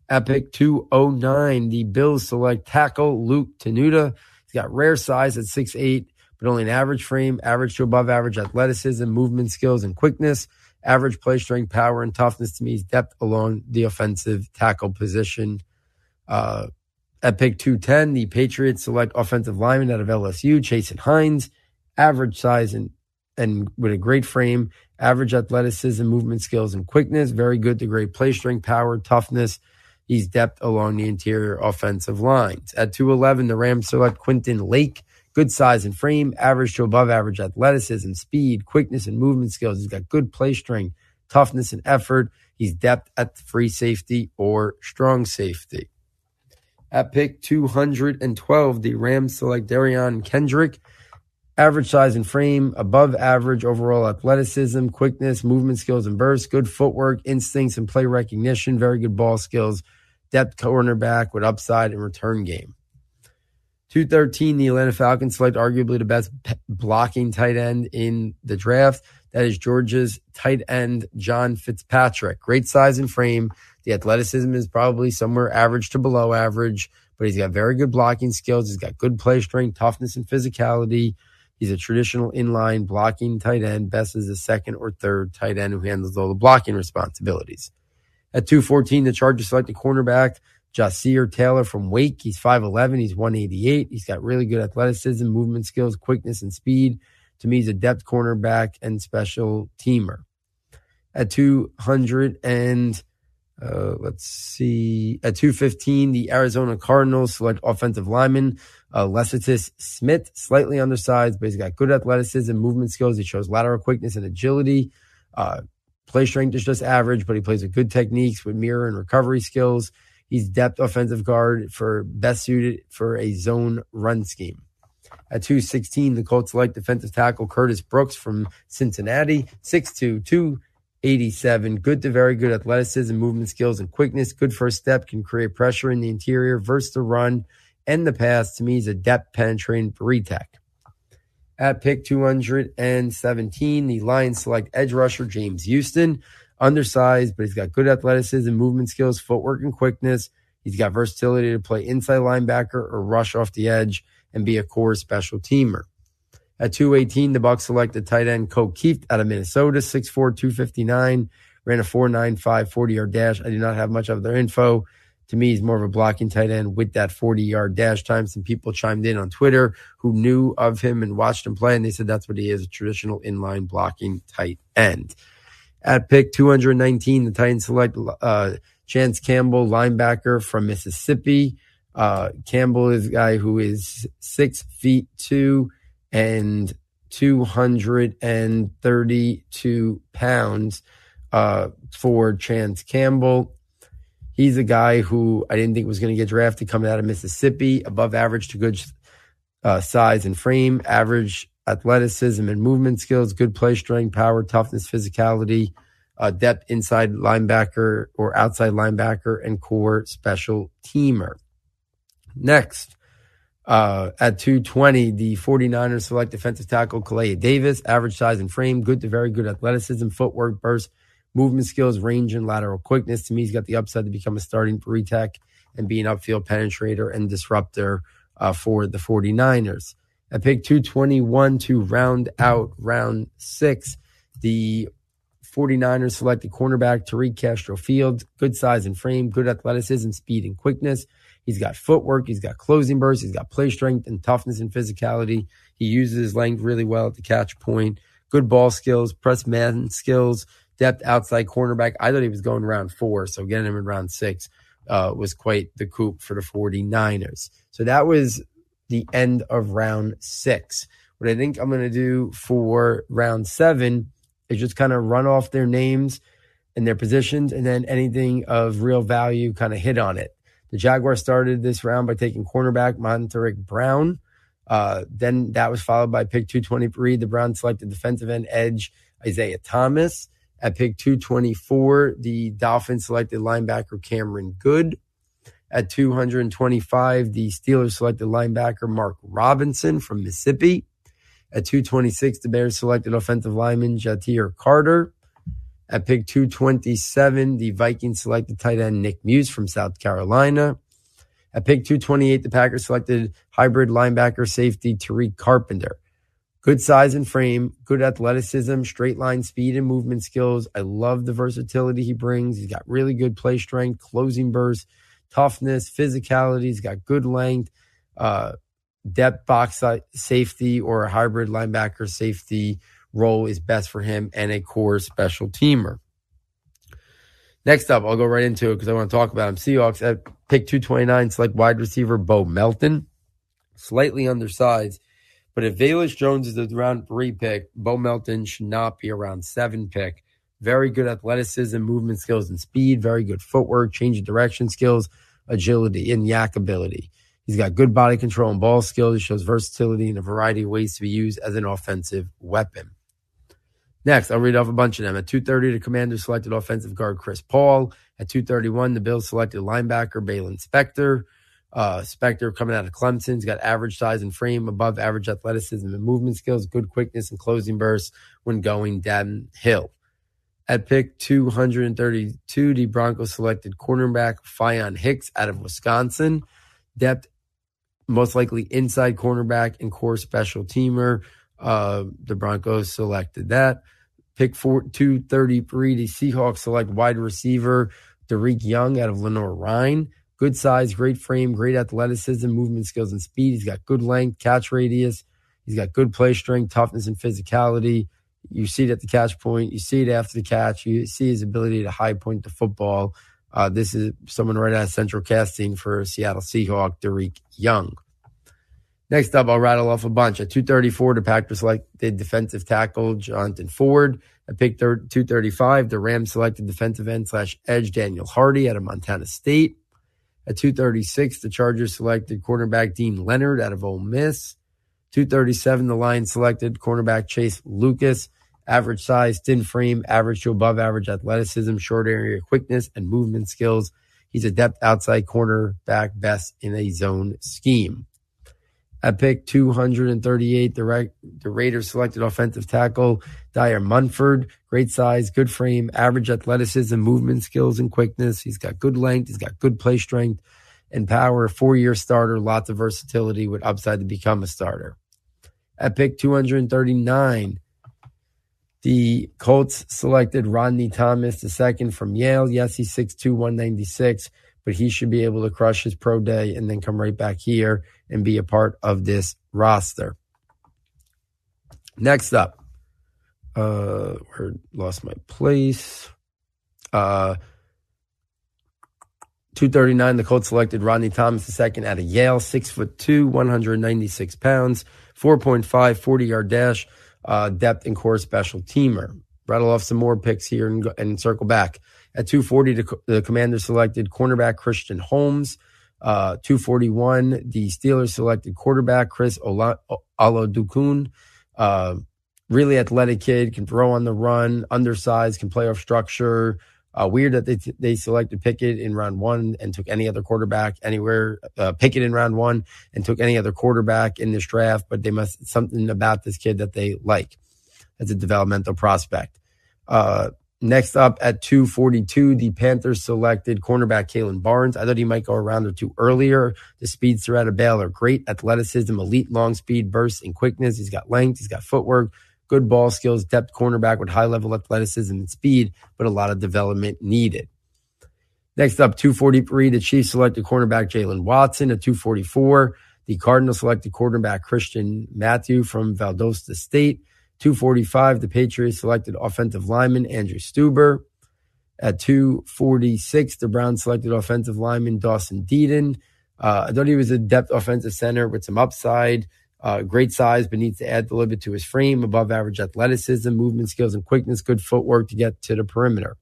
Epic 209, the Bills select tackle Luke Tenuta. He's got rare size at 6'8, but only an average frame, average to above average athleticism, movement skills, and quickness average play strength, power, and toughness to me is depth along the offensive tackle position. Uh, at pick 210, the Patriots select offensive lineman out of LSU, Chasen Hines, average size and, and with a great frame, average athleticism, movement skills, and quickness. Very good to great play strength, power, toughness. He's depth along the interior offensive lines. At 211, the Rams select Quentin Lake, good size and frame, average to above average athleticism, speed, quickness, and movement skills. He's got good play strength, toughness, and effort. He's depth at free safety or strong safety. At pick 212, the Rams select Derion Kendrick. Average size and frame, above average overall athleticism, quickness, movement skills, and burst, good footwork, instincts, and play recognition, very good ball skills, depth cornerback with upside and return game. 213, the Atlanta Falcons select arguably the best blocking tight end in the draft. That is Georgia's tight end, John Fitzpatrick. Great size and frame. The athleticism is probably somewhere average to below average, but he's got very good blocking skills. He's got good play strength, toughness, and physicality. He's a traditional inline blocking tight end, best as a second or third tight end who handles all the blocking responsibilities. At 214, the Chargers select a cornerback Ja'Sir Taylor from Wake. He's 5'11. He's 188. He's got really good athleticism, movement skills, quickness, and speed. To me, he's a depth cornerback and special teamer. At 200 and uh, let's see, at 215, the Arizona Cardinals select offensive lineman uh, Smith, slightly undersized, but he's got good athleticism, movement skills. He shows lateral quickness and agility. Uh, play strength is just average, but he plays with good techniques with mirror and recovery skills. He's depth offensive guard for best suited for a zone run scheme. At 216, the Colts like defensive tackle Curtis Brooks from Cincinnati, 6'2, 287. Good to very good athleticism, movement skills, and quickness. Good first step, can create pressure in the interior, versus the run and the pass. To me, he's a depth penetrating three tech. At pick 217, the Lions select edge rusher James Houston undersized, but he's got good athleticism, movement skills, footwork, and quickness. He's got versatility to play inside linebacker or rush off the edge and be a core special teamer. At 218, the Bucs selected tight end Ko Kieft out of Minnesota, 6'4, 259, ran a 4.95 40 yard dash. I do not have much of their info. To me, he's more of a blocking tight end with that 40 yard dash time. Some people chimed in on Twitter who knew of him and watched him play, and they said that's what he is a traditional inline blocking tight end. At pick 219, the Titans select uh, Chance Campbell, linebacker from Mississippi. Uh, Campbell is a guy who is six feet two and 232 pounds uh, for Chance Campbell. He's a guy who I didn't think was going to get drafted coming out of Mississippi, above average to good uh, size and frame, average athleticism and movement skills, good play strength, power, toughness, physicality, uh, depth inside linebacker or outside linebacker, and core special teamer. Next, uh, at 220, the 49ers select defensive tackle Kalia Davis, average size and frame, good to very good athleticism, footwork, burst, movement skills, range, and lateral quickness. To me, he's got the upside to become a starting three tech and be an upfield penetrator and disruptor uh, for the 49ers. At pick 221 to round out round six, the 49ers selected cornerback Tariq Castro Field. Good size and frame, good athleticism, speed, and quickness. He's got footwork, he's got closing bursts, he's got play strength and toughness and physicality. He uses his length really well at the catch point. Good ball skills, press man skills, depth outside cornerback. I thought he was going round four, so getting him in round six uh, was quite the coup for the 49ers. So that was the end of round six. What I think I'm going to do for round seven is just kind of run off their names and their positions, and then anything of real value kind of hit on it. The Jaguars started this round by taking cornerback Montaric Brown. Uh, then that was followed by pick 223. The Browns selected defensive end edge Isaiah Thomas. At pick 224, the Dolphins selected linebacker Cameron Goode. At 225, the Steelers selected linebacker Mark Robinson from Mississippi. At 226, the Bears selected offensive lineman Ja'Tyre Carter. At pick 227, the Vikings selected tight end Nick Muse from South Carolina. At pick 228, the Packers selected hybrid linebacker safety Tariq Carpenter. Good size and frame, good athleticism, straight line speed and movement skills. I love the versatility he brings. He's got really good play strength, closing burst, toughness, physicality. He's got good length, uh, depth box safety or a hybrid linebacker safety role is best for him and a core special teamer. Next up, I'll go right into it because I want to talk about him. Seahawks at pick 229, select wide receiver Bo Melton, slightly undersized but if Velus Jones is the round three pick, Bo Melton should not be around seven pick. Very good athleticism, movement skills, and speed. Very good footwork, change of direction skills, agility, and yak ability. He's got good body control and ball skills. He shows versatility in a variety of ways to be used as an offensive weapon. Next, I'll read off a bunch of them. At 230, the commander selected offensive guard Chris Paul. At 231, the Bills selected linebacker Baylon Spector. Uh, Spector coming out of Clemson. He's got average size and frame, above average athleticism and movement skills, good quickness and closing bursts when going downhill. At pick 232, the Broncos selected cornerback Faion Hicks out of Wisconsin. Depth, most likely inside cornerback and core special teamer. Uh, the Broncos selected that. Pick four, 233, the Seahawks select wide receiver Dareke Young out of Lenoir-Rhyne. Good size, great frame, great athleticism, movement skills, and speed. He's got good length, catch radius. He's got good play strength, toughness, and physicality. You see it at the catch point. You see it after the catch. You see his ability to high point the football. Uh, this is someone right out of central casting for Seattle Seahawk, Dareke Young. Next up, I'll rattle off a bunch. At 234, the Packers selected defensive tackle Jonathan Ford. At pick 235, the Rams selected defensive end slash edge Daniel Hardy out of Montana State. At 236, the Chargers selected cornerback Deane Leonard out of Ole Miss. 237, the Lions selected cornerback Chase Lucas. Average size, thin frame, average to above average athleticism, short area quickness, and movement skills. He's a depth outside cornerback, best in a zone scheme. At pick 238, the, the Raiders selected offensive tackle Thayer Munford. Great size, good frame, average athleticism, movement skills, and quickness. He's got good length. He's got good play strength and power. Four year starter, lots of versatility with upside to become a starter. At pick 239, the Colts selected Rodney Thomas II from Yale. Yes, he's 6'2, 196 but he should be able to crush his pro day and then come right back here and be a part of this roster. Next up, uh, where lost my place. Uh, 239, the Colts selected Rodney Thomas II out of Yale, six foot two, 196 pounds, 4.5, 40 yard dash, uh, depth and core special teamer. Rattle off some more picks here and, and circle back. At 240, the, commander selected cornerback Christian Holmes. Uh, 241, the Steelers selected quarterback Chris Oladokun. Uh, really athletic kid, can throw on the run, undersized, can play off structure. Uh, weird that they t- they selected Pickett in round one and took any other quarterback anywhere. Uh, Pickett in round one and took any other quarterback in this draft, but they must something about this kid that they like as a developmental prospect. Uh, Next up at 242, the Panthers selected cornerback Kalon Barnes. I thought he might go a round or two earlier. The speedster out of Baylor, great athleticism, elite long speed, bursts and quickness. He's got length, he's got footwork, good ball skills, depth cornerback with high level athleticism and speed, but a lot of development needed. Next up, 243, the Chiefs selected cornerback Jaylen Watson. At 244, the Cardinals selected quarterback Christian Matthew from Valdosta State. 245, the Patriots selected offensive lineman Andrew Stueber. At 246, the Browns selected offensive lineman Dawson Deaton. Uh, I thought he was a depth offensive center with some upside. Uh, great size, but needs to add a little bit to his frame. Above average athleticism, movement skills, and quickness. Good footwork to get to the perimeter.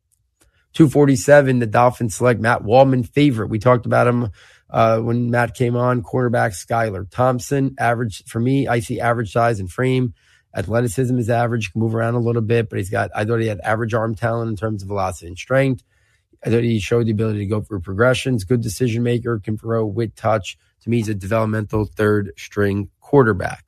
247, the Dolphins select Matt Waldman, favorite. We talked about him uh, when Matt came on. Quarterback Skylar Thompson, average for me. I see average size and frame. Athleticism is average, can move around a little bit, but he's got, I thought he had average arm talent in terms of velocity and strength. I thought he showed the ability to go through progressions, good decision maker, can throw with touch. To me, he's a developmental third string quarterback.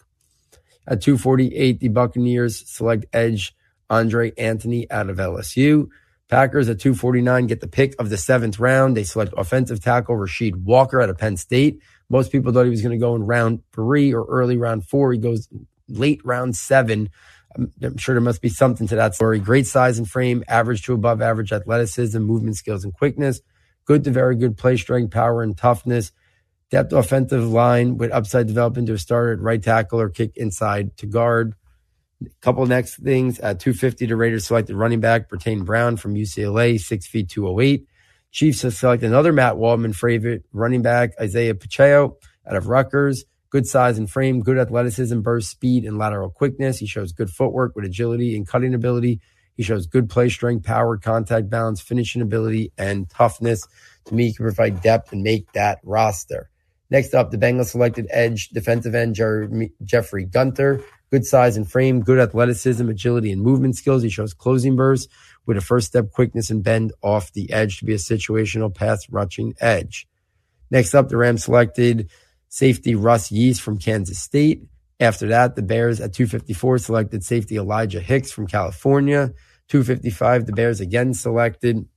At 248, the Buccaneers select edge Andre Anthony out of LSU. Packers at 249 get the pick of the seventh round. They select offensive tackle Rasheed Walker out of Penn State. Most people thought he was going to go in round three or early round four. He goes late round seven. I'm sure there must be something to that story. Great size and frame, average to above average athleticism, movement skills, and quickness. Good to very good play strength, power, and toughness. Depth offensive line with upside development to a starter at right tackle or kick inside to guard. Couple next things at 250, the Raiders selected running back Brittain Brown from UCLA, six feet 208. Chiefs have selected another Matt Waldman favorite running back, Isiah Pacheco out of Rutgers. Good size and frame, good athleticism, burst speed, and lateral quickness. He shows good footwork with agility and cutting ability. He shows good play strength, power, contact balance, finishing ability, and toughness. To me, he can provide depth and make that roster. Next up, the Bengals selected edge defensive end Jeffrey Gunter. Good size and frame, good athleticism, agility, and movement skills. He shows closing bursts with a first step quickness and bend off the edge to be a situational pass rushing edge. Next up, the Rams selected safety Russ Yeast from Kansas State. After that, the Bears at 254 selected safety Elijah Hicks from California. 255, the Bears again selected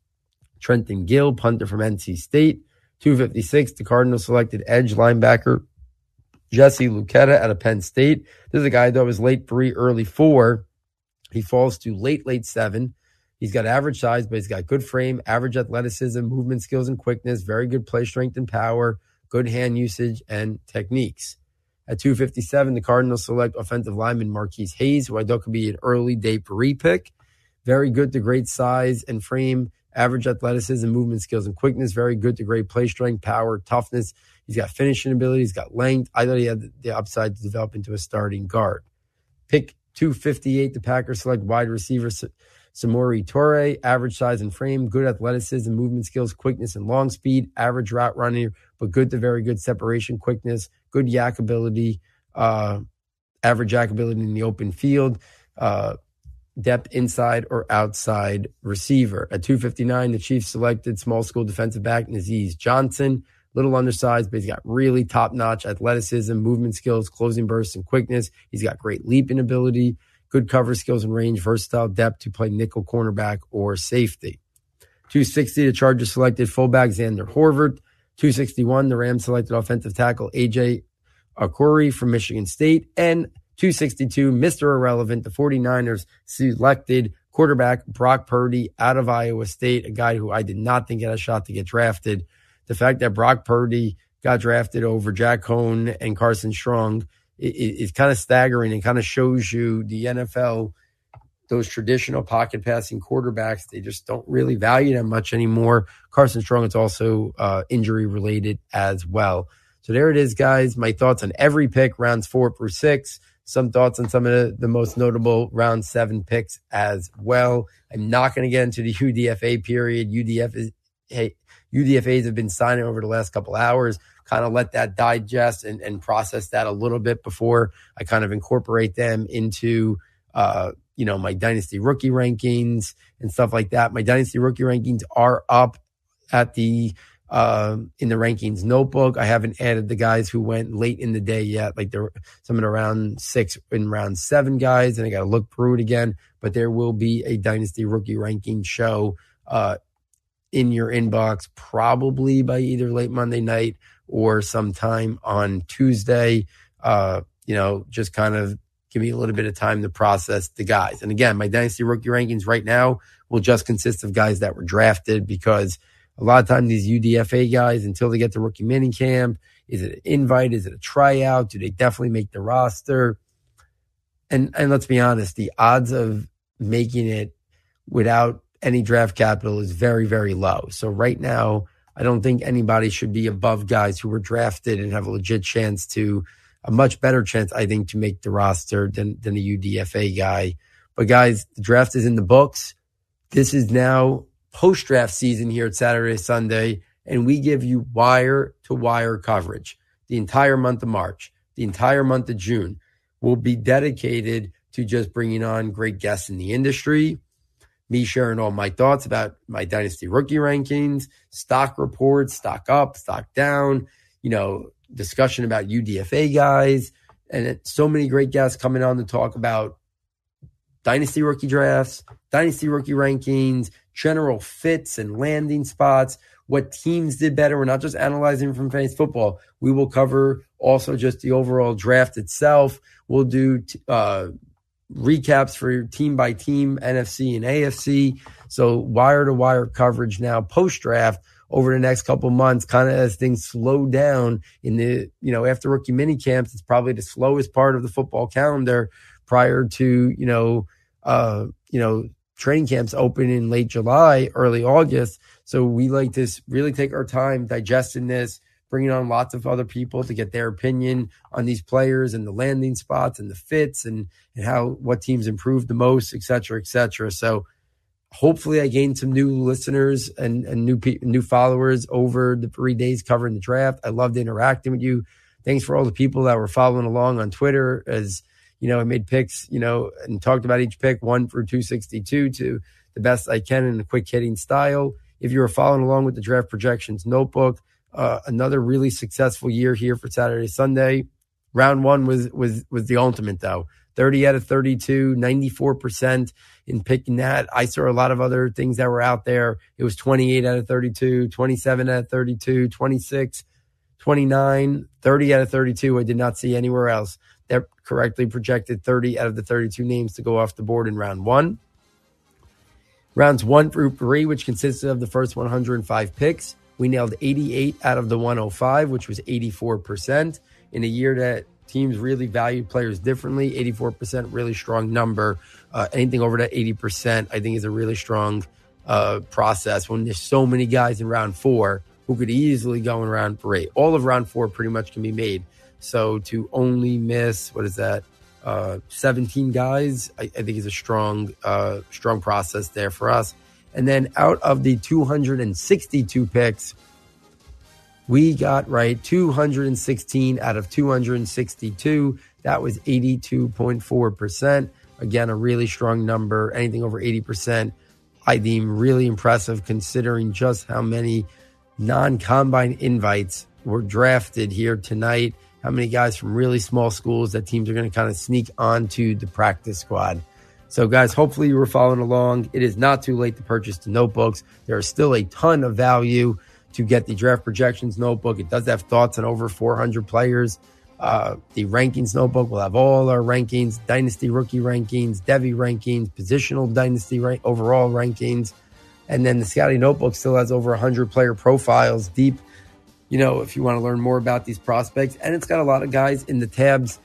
Trenton Gill, punter from NC State. 256, the Cardinals selected edge linebacker Jesse Luketa out of Penn State. This is a guy that was late three, early four. He falls to late, late seven. He's got average size, but he's got good frame, average athleticism, movement skills, and quickness, very good play strength and power, good hand usage and techniques. At 257, the Cardinals select offensive lineman Marquis Hayes, who I thought could be an early day pre pick. Very good to great size and frame, average athleticism, movement skills, and quickness. Very good to great play strength, power, toughness. He's got finishing ability. He's got length. I thought he had the upside to develop into a starting guard. Pick 258, the Packers select wide receiver Samori Toure, average size and frame, good athleticism, movement skills, quickness, and long speed, average route running, but good to very good separation quickness, good YAC ability, uh, average YAC ability in the open field. Uh, depth inside or outside receiver. At 259, the Chiefs selected small school defensive back Nazeeh Johnson. Little undersized, but he's got really top notch athleticism, movement skills, closing bursts, and quickness. He's got great leaping ability, good cover skills and range, versatile depth to play nickel cornerback or safety. 260, the Chargers selected fullback Xander Horvath. 261, the Rams selected offensive tackle AJ Arcuri from Michigan State. And 262, Mr. Irrelevant, the 49ers selected quarterback Brock Purdy out of Iowa State, a guy who I did not think had a shot to get drafted. The fact that Brock Purdy got drafted over Jack Coan and Carson Strong is, kind of staggering and kind of shows you the NFL, those traditional pocket passing quarterbacks, they just don't really value them much anymore. Carson Strong is also uh, injury related as well. So there it is, guys. My thoughts on every pick, rounds four through six some thoughts on some of the, the most notable round seven picks as well. I'm not going to get into the UDFA period. UDF is, hey, UDFAs have been signing over the last couple hours. Kind of let that digest and, and process that a little bit before I kind of incorporate them into, uh, you know, my dynasty rookie rankings and stuff like that. My dynasty rookie rankings are up at the um, in the rankings notebook. I haven't added the guys who went late in the day yet, like there some in the round six and round seven guys, and I got to look through it again. But there will be a dynasty rookie ranking show uh, in your inbox, probably by either late Monday night or sometime on Tuesday. Uh, you know, just kind of give me a little bit of time to process the guys. And again, my dynasty rookie rankings right now will just consist of guys that were drafted because a lot of times these UDFA guys, until they get to rookie mini camp, is it an invite? Is it a tryout? Do they definitely make the roster? And and let's be honest, the odds of making it without any draft capital is very, very low. So right now, I don't think anybody should be above guys who were drafted and have a legit chance to, a much better chance, I think, to make the roster than, than a UDFA guy. But guys, the draft is in the books. This is now post draft season here at Saturday, Sunday, and we give you wire to wire coverage. The entire month of March, the entire month of June will be dedicated to just bringing on great guests in the industry, me sharing all my thoughts about my dynasty rookie rankings, stock reports, stock up, stock down, you know, discussion about UDFA guys, and so many great guests coming on to talk about dynasty rookie drafts, dynasty rookie rankings, general fits and landing spots, what teams did better. We're not just analyzing from fantasy football. We will cover also just the overall draft itself. We'll do uh, recaps for team by team, NFC and AFC. So wire to wire coverage now post draft over the next couple months, kind of as things slow down in the, you know, after rookie mini camps, it's probably the slowest part of the football calendar prior to, you know, uh, you know, training camps open in late July, early August. So we like to really take our time digesting this, bringing on lots of other people to get their opinion on these players and the landing spots and the fits and, and how what teams improved the most, et cetera, et cetera. So hopefully I gained some new listeners and, and new new followers over the three days covering the draft. I loved interacting with you. Thanks for all the people that were following along on Twitter as you know, I made picks, you know, and talked about each pick, one for 262 to the best I can in a quick hitting style. If you were following along with the draft projections notebook, uh, another really successful year here for Saturday, Sunday. Round one was was was the ultimate though. 30 out of 32, 94% in picking that. I saw a lot of other things that were out there. It was 28 out of 32, 27 out of 32, 26, 29, 30 out of 32. I did not see anywhere else that correctly projected 30 out of the 32 names to go off the board in round one. Rounds one through three, which consisted of the first 105 picks, we nailed 88 out of the 105, which was 84%. In a year that teams really valued players differently, 84%, really strong number. Uh, anything over that 80%, I think, is a really strong uh, process when there's so many guys in round four who could easily go in round three. All of round four pretty much can be made. So to only miss, what is that? uh, 17 guys, I, I, think is a strong, uh, strong process there for us. And then out of the 262 picks, we got right 216 out of 262. That was 82.4%. Again, a really strong number. Anything over 80%, I deem really impressive considering just how many non combine invites were drafted here tonight how many guys from really small schools that teams are going to kind of sneak onto the practice squad. So, guys, hopefully you were following along. It is not too late to purchase the notebooks. There is still a ton of value to get the draft projections notebook. It does have thoughts on over 400 players. Uh, the rankings notebook will have all our rankings, dynasty rookie rankings, Devy rankings, positional dynasty rank, overall rankings. And then the scouting notebook still has over 100 player profiles deep you know, if you want to learn more about these prospects. And it's got a lot of guys in the tabs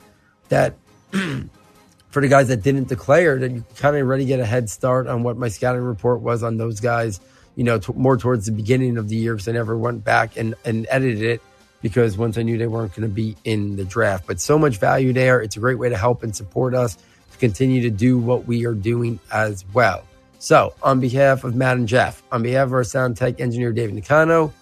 that, for the guys that didn't declare, that you kind of already get a head start on what my scouting report was on those guys, you know, t- more towards the beginning of the year because I never went back and, and edited it because once I knew they weren't going to be in the draft. But so much value there. It's a great way to help and support us to continue to do what we are doing as well. So, on behalf of Matt and Jeff, on behalf of our sound tech engineer, David Nicano,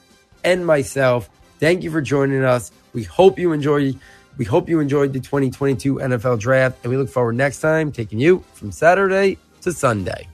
and myself, Thank you for joining us. We hope you enjoy. We hope you enjoyed the 2022 NFL Draft, and we look forward next time taking you from Saturday to Sunday.